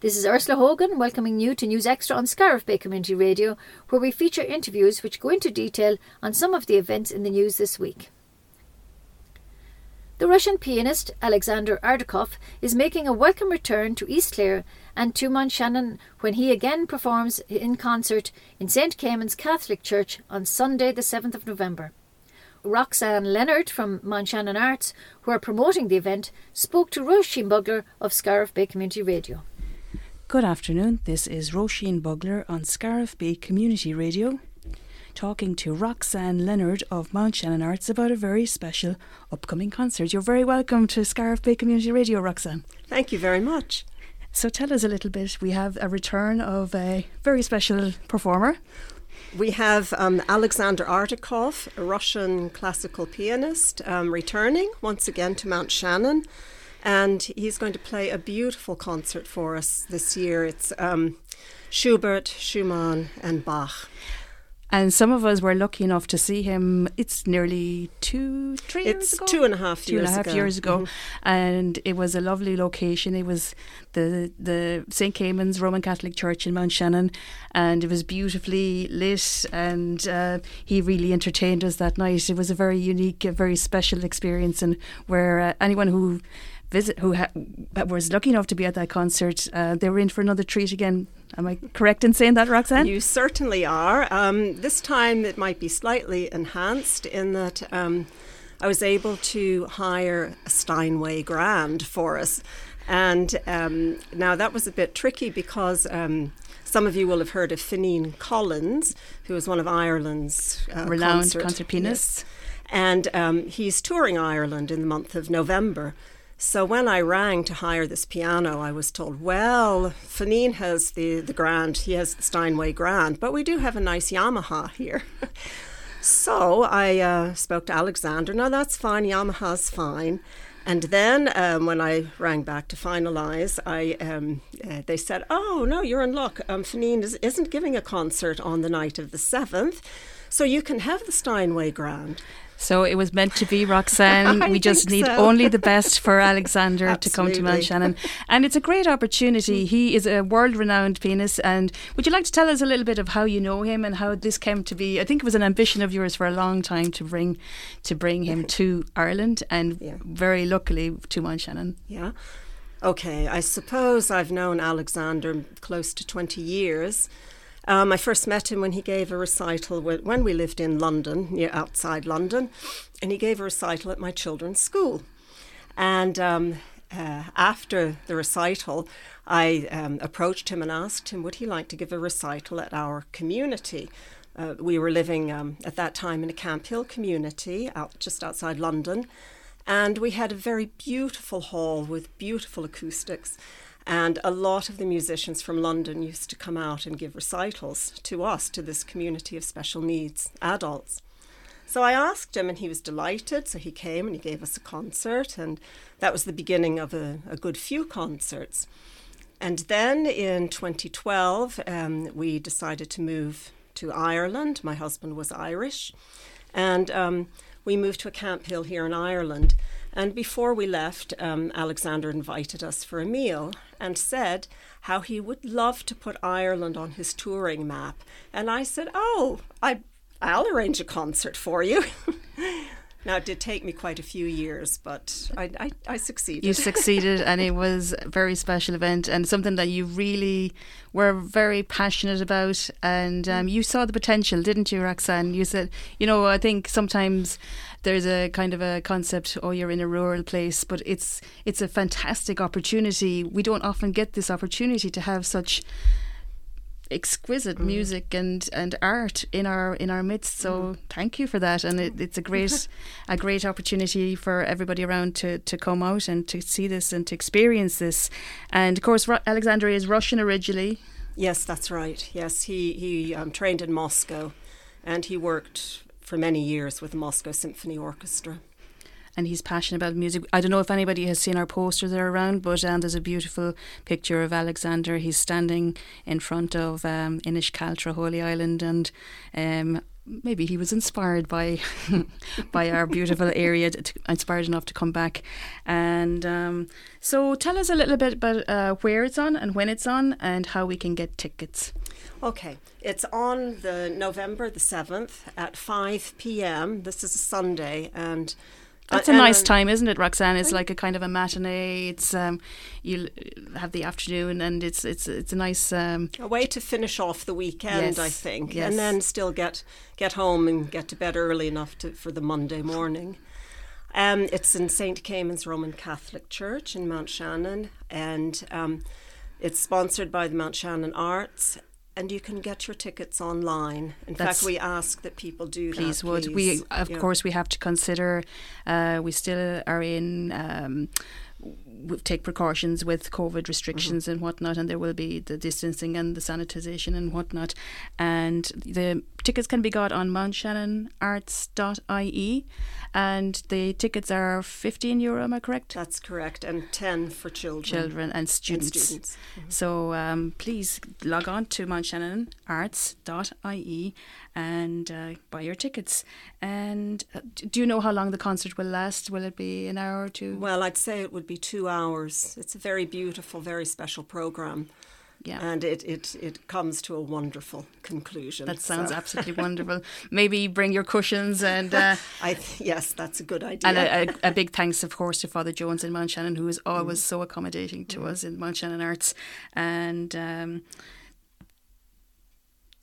This is Ursula Hogan welcoming you to News Extra on Scariff Bay Community Radio, where we feature interviews which go into detail on some of the events in the news this week. The Russian pianist Alexander Ardakov is making a welcome return to East Clare and to Mountshannon when he again performs in concert in St Caimin's Catholic Church on Sunday, the 7th of November. Roxanne Leonard from Mountshannon Arts, who are promoting the event, spoke to Roisin Bugler of Scariff Bay Community Radio. Good afternoon. This is Roisin Bugler on Scariff Bay Community Radio, talking to Roxanne Leonard of Mount Shannon Arts about a very special upcoming concert. You're very welcome to Scariff Bay Community Radio, Roxanne. Thank you very much. So tell us a little bit. We have a return of a very special performer. We have um, Alexander Ardakov, a Russian classical pianist, um, returning once again to Mountshannon and he's going to play a beautiful concert for us this year. It's um, Schubert, Schumann, and Bach. And some of us were lucky enough to see him. It's nearly two, three it's years ago. two and a half two years and a half ago. years ago, Mhm. and it was a lovely location. It was the the St Caimin's Roman Catholic Church in Mount Shannon, and it was beautifully lit. And uh, he really entertained us that night. It was a very unique, a very special experience, and where uh, anyone who visit who ha- was lucky enough to be at that concert, uh, they were in for another treat again. Am I correct in saying that, Roxanne? You certainly are. Um, this time it might be slightly enhanced in that um, I was able to hire a Steinway Grand for us. And um, now that was a bit tricky because um, some of you will have heard of Finghin Collins, who is one of Ireland's uh, Renowned concert, pianists. Yes. And um, he's touring Ireland in the month of November. So when I rang to hire this piano, I was told, well, Finghin has the, the Grand, he has the Steinway Grand, but we do have a nice Yamaha here. so I uh, spoke to Alexander. No, that's fine, Yamaha's fine. And then um, when I rang back to finalise, I um, uh, they said, "Oh no, you're in luck. Um, Finghin is, isn't giving a concert on the night of the seventh, so you can have the Steinway Grand." So it was meant to be, Roxanne. We just need so. only the best for Alexander to come to Mount Shannon. And it's a great opportunity. Mm. He is a world renowned pianist. And would you like to tell us a little bit of how you know him and how this came to be? I think it was an ambition of yours for a long time to bring to bring him to Ireland and Yeah. very luckily to Mount Shannon. Yeah. Okay, I suppose I've known Alexander close to 20 years. Um, I first met him when he gave a recital wh- when we lived in London, near outside London, and he gave a recital at my children's school. And um, uh, after the recital, I um, approached him and asked him would he like to give a recital at our community. Uh, we were living um, at that time in a Camphill community out just outside London, and we had a very beautiful hall with beautiful acoustics. And a lot of the musicians from London used to come out and give recitals to us, to this community of special needs adults. So I asked him, and he was delighted. So he came and he gave us a concert, and that was the beginning of a, a good few concerts. And then in 2012, um, we decided to move to Ireland. My husband was Irish, and um, we moved to a Camphill here in Ireland. And before we left, um, Alexander invited us for a meal and said how he would love to put Ireland on his touring map. And I said, "Oh, I, I'll arrange a concert for you." now it did take me quite a few years, but I, I, I succeeded. You succeeded, and it was a very special event and something that you really were very passionate about. And um, you saw the potential, didn't you, Roxanne? You said, you know, I think sometimes there's a kind of a concept, oh, you're in a rural place, but it's it's a fantastic opportunity. We don't often get this opportunity to have such exquisite mm. music and, and art in our in our midst. So mm. thank you for that, and it, mm. it's a great a great opportunity for everybody around to, to come out and to see this and to experience this. And of course, Ru- Alexander is Russian originally. Yes, that's right. Yes, he he um, trained in Moscow, and he worked for many years with the Moscow Symphony Orchestra. And he's passionate about music. I don't know if anybody has seen our posters that are around, but um, there's a beautiful picture of Alexander. He's standing in front of um, Holy Island, and um, maybe he was inspired by by our beautiful area, to, inspired enough to come back. And um, so, tell us a little bit about uh, where it's on and when it's on, and how we can get tickets. Okay, it's on the November the seventh at five p.m. This is a Sunday, and that's a nice time, isn't it, Roxanne? It's like a kind of a matinee. It's um, you have the afternoon, and it's it's it's a nice um, a way to finish off the weekend, yes, I think, yes. and then still get get home and get to bed early enough to, for the Monday morning. Um, it's in St. Caimin's Roman Catholic Church in Mount Shannon, and um, it's sponsored by the Mount Shannon Arts and you can get your tickets online. In That's fact, we ask that people do please that. Would. Please, we of yeah. course we have to consider. Uh, we still are in. Um, take precautions with COVID restrictions mm-hmm. and whatnot, and there will be the distancing and the sanitization and whatnot. And the tickets can be got on mountshannonarts.ie, and the tickets are 15 euro, am I correct? That's correct, and 10 for children. Children and students. And students. Mm-hmm. So um, please log on to mountshannonarts.ie and uh, buy your tickets. And uh, do you know how long the concert will last? Will it be an hour or two? Well, I'd say it would be two hours. It's a very beautiful, very special program. Yeah. And it, it, it comes to a wonderful conclusion. That sounds so. absolutely wonderful. Maybe bring your cushions and. Uh, I th- yes, that's a good idea. And a, a, a, big thanks, of course, to Father Jones in Mount Shannon, who is always mm. so accommodating to mm. us in Mount Shannon Arts. And. Um,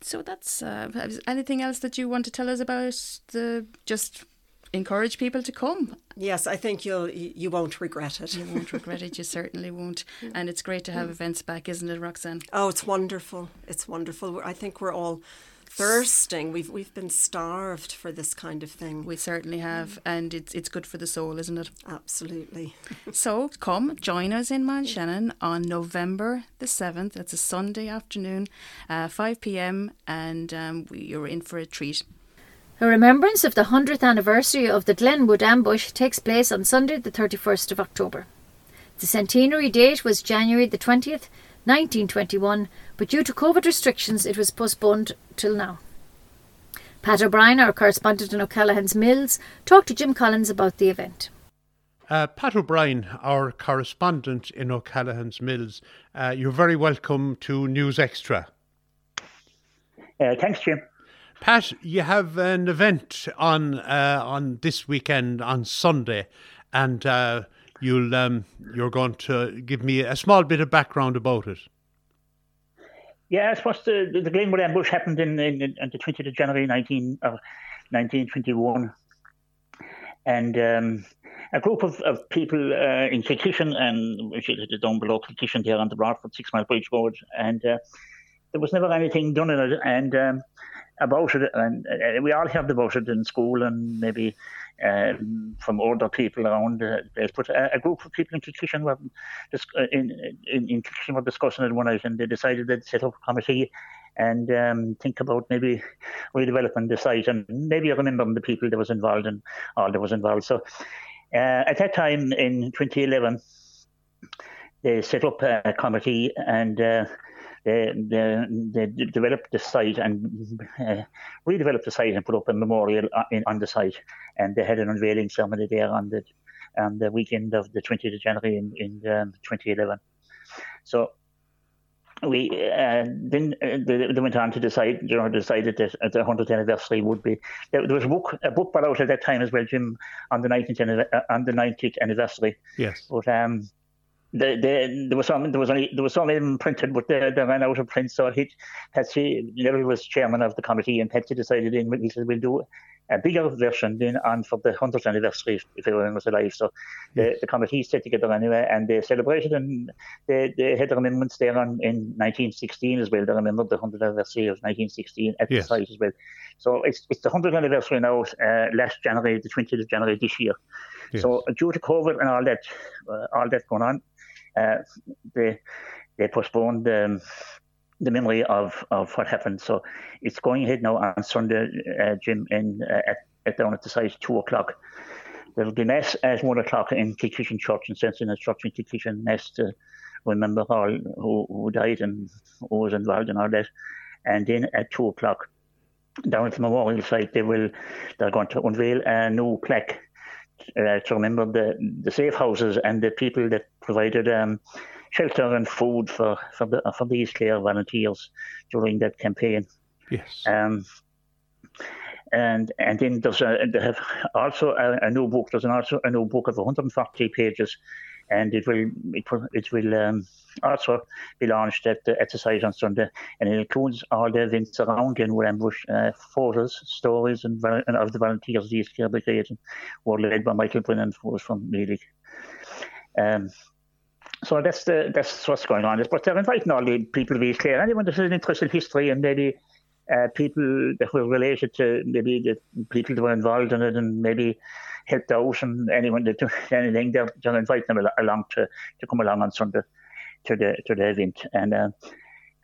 so that's uh, anything else that you want to tell us about the just encourage people to come. Yes, I think you'll you won't regret it. You won't regret it. You certainly won't. And it's great to have events back, isn't it, Roxanne? Oh, it's wonderful. It's wonderful. I think we're all thirsting. We've we've been starved for this kind of thing. We certainly have, and it's it's good for the soul, isn't it? Absolutely. so come join us in Mount Shannon on November the seventh. It's a Sunday afternoon, uh, five p.m. and um, we, you're in for a treat. A remembrance of the 100th anniversary of the Glenwood ambush takes place on Sunday, the 31st of October. The centenary date was January the 20th, 1921, but due to COVID restrictions, it was postponed till now. Pat O'Brien, our correspondent in O'Callaghan's Mills, talked to Jim Collins about the event. Uh, Pat O'Brien, our correspondent in O'Callaghan's Mills, uh, you're very welcome to News Extra. Uh, thanks, Jim. Pat, you have an event on uh, on this weekend on Sunday, and uh, you'll um, you're going to give me a small bit of background about it. Yeah, I suppose the, the Glenwood ambush happened in, in, in the 20th of January 19, uh, 1921. And um, a group of, of people uh, in Kilkishen and is down below Kilkishen there on the Broadford Sixmilebridge Road. And uh, there was never anything done in it. And um, about it, and we all heard about it in school and maybe um, from older people around the place. But a, a, group of people in Kilkishen were uh, in, in, in Kilkishen were discussing it one night, and they decided they'd set up a committee and um, think about maybe redeveloping the site and maybe remembering the people that was involved and all that was involved. So uh, at that time in 2011, they set up a committee and. Uh, they, they, they developed the site and uh, redeveloped the site and put up a memorial uh, in, on the site. And they had an unveiling ceremony there on the on the weekend of the 20th of January in, in um, 2011. So we uh, then uh, they, they, went on to decide, you know, decided that the 100th anniversary would be. There, there was a book, a book brought out at that time as well, Jim, on the 19th uh, on the 90th anniversary. Yes. But um, the, the, there was some there was only there was some of them printed, but they, they ran out of print. So he, Patsy, Larry was chairman of the committee, and Patsy decided in he said we'll do a bigger version then on for the hundredth anniversary if everyone was alive. So the, the committee set together anyway, and they celebrated and they, they had their amendments there on in 1916 as well. They remembered the hundredth anniversary of 1916 at yes. the site as well. So it's it's the hundredth anniversary now. Uh, last January, the 20th of January this year. Yes. So due to COVID and all that, uh, all that going on, uh, they they postponed um, the memory of, of what happened. So it's going ahead now on Sunday, uh, Jim, in uh, at, at down at the site two o'clock. There'll be mass at one o'clock in Kilkishen Church and Church in Kilkishen, mass to remember all who, who died and who was involved in all that. And then at two o'clock, down at the memorial site, they will they're going to unveil a new plaque uh, to remember the the safe houses and the people that provided um, shelter and food for for the for the East Clare volunteers during that campaign. Yes. Um, and and then there's a, they have also a, a, new book. There's an also a new book of 140 pages, and it will it will, it will um, also be launched at the, the site on Sunday, and it includes all the events around Glenwood Ambush, uh, photos, stories, and, and, of the volunteers these care brigade, were led by Michael Brennan, who was from Meelick. Um, so that's the that's what's going on. But they're inviting all the people of East Clare, anyone that's an interest in history and maybe uh, people that were related to maybe the people that were involved in it and maybe helped out and anyone that anything, they're, they're inviting them along to, to come along on Sunday to the to the event. And uh,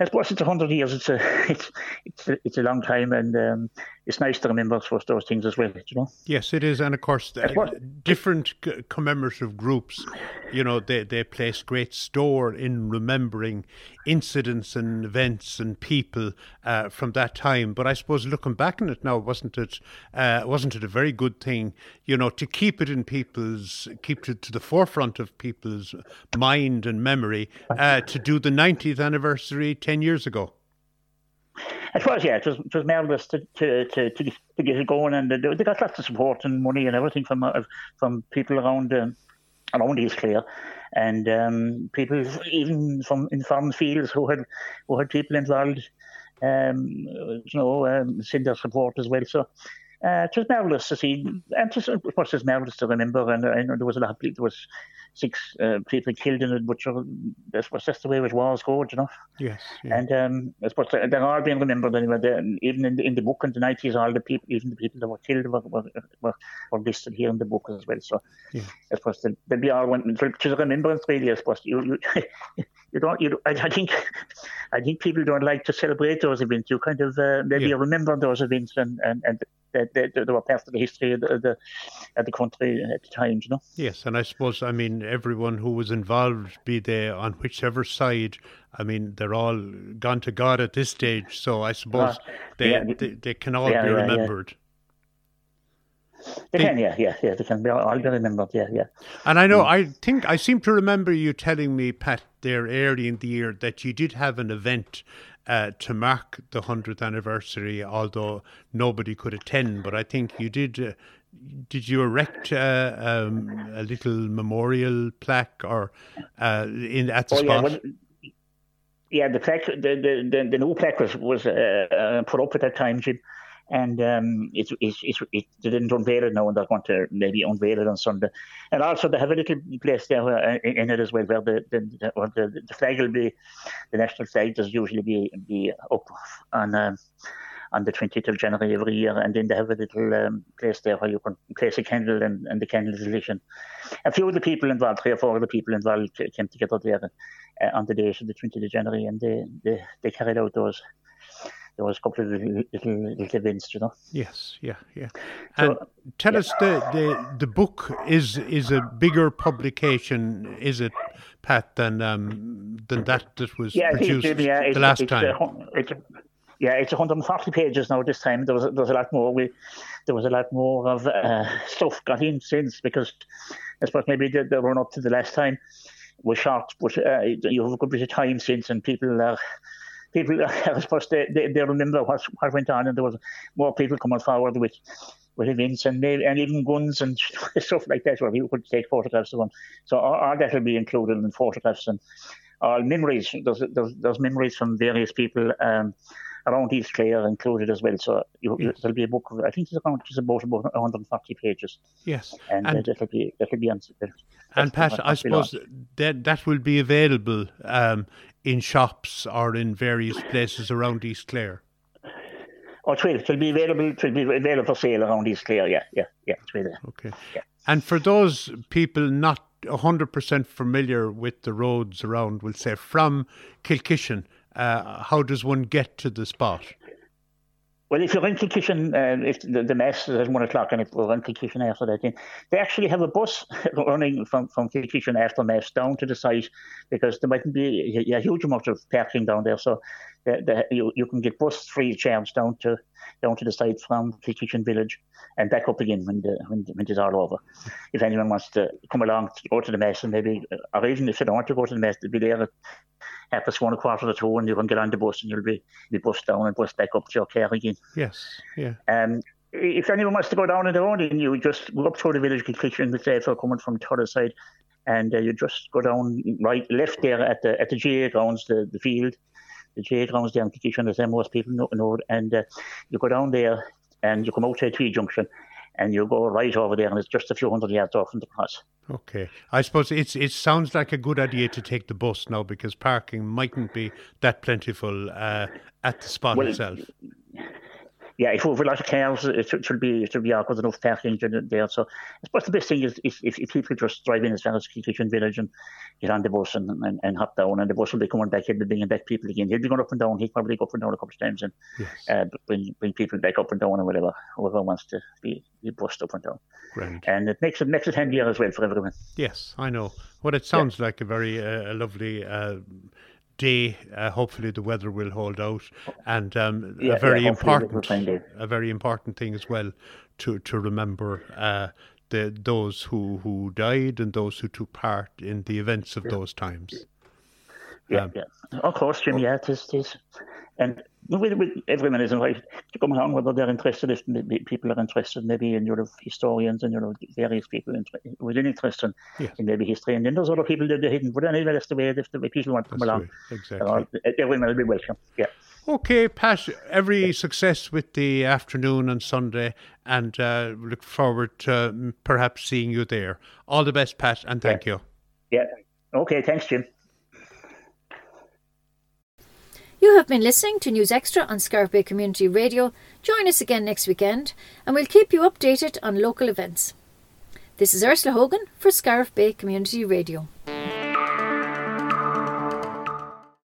I suppose it's hundred years. It's a it's it's a, it's a long time, and um, it's nice to remember for those things as well. You know. Yes, it is, and of course, uh, different commemorative groups, you know, they they place great store in remembering incidents and events and people uh, from that time. But I suppose looking back on it now, wasn't it uh, wasn't it a very good thing, you know, to keep it in people's keep it to the forefront of people's mind and memory uh, to do the 90th anniversary 10 years ago. It was, yeah, it was, it was marvellous to, to, to, to, to get it going, and they, they got lots of support and money and everything from uh, from people around um, around East Clare, and um, people even from in farm fields who had who had people involved, um, you know, um, send their support as well. So uh, it was marvellous to see, and just, of course, it's marvellous to remember. And I know there was a lot of people, there was six uh, people killed in it, but that's was just the way it was going, you know. Yes. Yeah. And um, I suppose they're all being remembered anyway. They're, even in the, in the book in the nineties, all the people, even the people that were killed, were, were, were, were listed here in the book as well. So yeah. I suppose they'll, they'll be all one to remembrance really. I suppose you you, you don't you. I, I, think I think people don't like to celebrate those events. You kind of uh, maybe yeah. remember those events and and and that, that, were part of the history of the, the, of the country at the time, you know. Yes, and I suppose, I mean, everyone who was involved, be they on whichever side, I mean, they're all gone to God at this stage, so I suppose uh, they, yeah, they, they can all yeah, be remembered. They, they, can, yeah, yeah, yeah. They can be all be remembered, yeah, yeah. And I know, mm. I think, I seem to remember you telling me, Pat, there early in the year that you did have an event uh, to mark the 100th anniversary, although nobody could attend. But I think you did. Uh, did you erect uh, um, a little memorial plaque or uh, in at the oh, spot? Yeah, well, yeah, the plaque, the, the, the, the new plaque was was uh, uh, put up at that time, Jim and um, it's, it's, it's, it, didn't unveil it now, and they're going to maybe unveil it on Sunday. And also, they have a little place there uh, in it as well, where the the, the, the flag will be the national flag does usually be be up on. Um, on the 20th of January every year, and then they have a little um, place there where you can place a candle and, and the candle is lit. A few of the people involved, three or four of the people involved, came together there uh, on the day of the 20th of January, and they, they, they carried out those there was a couple of little, little, little events, you know. Yes, yeah, yeah. So, and tell yeah. us the, the the book is is a bigger publication, is it, Pat, than um than that that was yeah, produced it, yeah, the last it's, time? it's, yeah, it's 140 pages now. This time there was there was a lot more. We there was a lot more of uh, stuff got in since because I suppose maybe the, the run up to the last time was short, but uh, you have a good bit of time since, and people are people, I suppose they, they, they remember what, what went on, and there was more people coming forward with with events and and even guns and stuff like that, where people could take photographs of them. So all, all that will be included in photographs and all memories. There's, there's, there's memories from various people. Um, around East Clare included as well. So you, yes. there'll be a book I think it's around just about, about 140 pages. Yes. And, and uh, that'll be that'll be on. And Pat, I suppose that that will be available um, in shops or in various places around East Clare? Oh, it will. It will be available. It will be available for sale around East Clare. Yeah, yeah, yeah. It will. Okay. Yeah. And for those people not hundred percent familiar with the roads around, we'll say from Kilkishen, uh, how does one get to the spot? Well, if you're in Kilkishen, uh, if the, the mass is at one o'clock and if we're in Kilkishen after that, then they actually have a bus running from, from Kilkishen after mass down to the site because there mightn't be a, a huge amount of parking down there. So the, the, you, you can get bus free charms down to down to the site from Kilkishen village and back up again when the when, when it's all over. If anyone wants to come along to go to the mass and maybe, or even if they don't want to go to the mass, they'll be there at half past one, a quarter to two, and you can get on the bus and you'll be be bus down and bus back up to your car again. Yes, yeah. Um, if anyone wants to go down on their own, then you just go up through the village Kilkishen, if you're coming from the other side, and uh, you just go down right left there at the at the GAA grounds, the, the field, the GAA grounds there in Kilkishen, as most people know, know and uh, you go down there and you come out to a T junction and you go right over there, and it's just a few hundred yards off from the cross. Okay, I suppose it's it sounds like a good idea to take the bus now because parking mightn't be that plentiful uh, at the spot well, itself yeah, if we have a lot of cars, it should, should be it should be awkward enough parking there. So I suppose the best thing is if, if, if people just drive in as far as Kilkishen Village and get on the bus and, and, and hop down, and the bus will be coming back, he'll be bringing back people again. He'll be going up and down. He'll probably go up and down a couple of times and yes. uh, bring bring people back up and down and whatever whoever wants to be, be bussed up and down. Grand. And it makes it makes it handier as well for everyone. Yes, I know. Well, it sounds yeah. like a very uh, lovely. Uh, day. Uh, hopefully, the weather will hold out, and um, yeah, a very yeah, important, a very important thing as well to to remember uh, the those who who died and those who took part in the events of yeah. those times. Yeah, um, yeah, of course, Jim. Yeah, it is. It is. And with, with everyone is invited to come along whether they're interested if people are interested maybe in you know historians and you know various people with an interest in, yes. in maybe history and then there's other people that are hidden but anyway that's the way if the way people want to come that's along exactly everyone will be welcome yeah Okay, Pat, every success with the afternoon on Sunday and uh, look forward to mm, perhaps seeing you there. All the best, Pat, and thank yeah. you. Yeah. Okay, thanks, Jim. You have been listening to News Extra on Scariff Bay Community Radio. Join us again next weekend and we'll keep you updated on local events. This is Ursula Hogan for Scariff Bay Community Radio.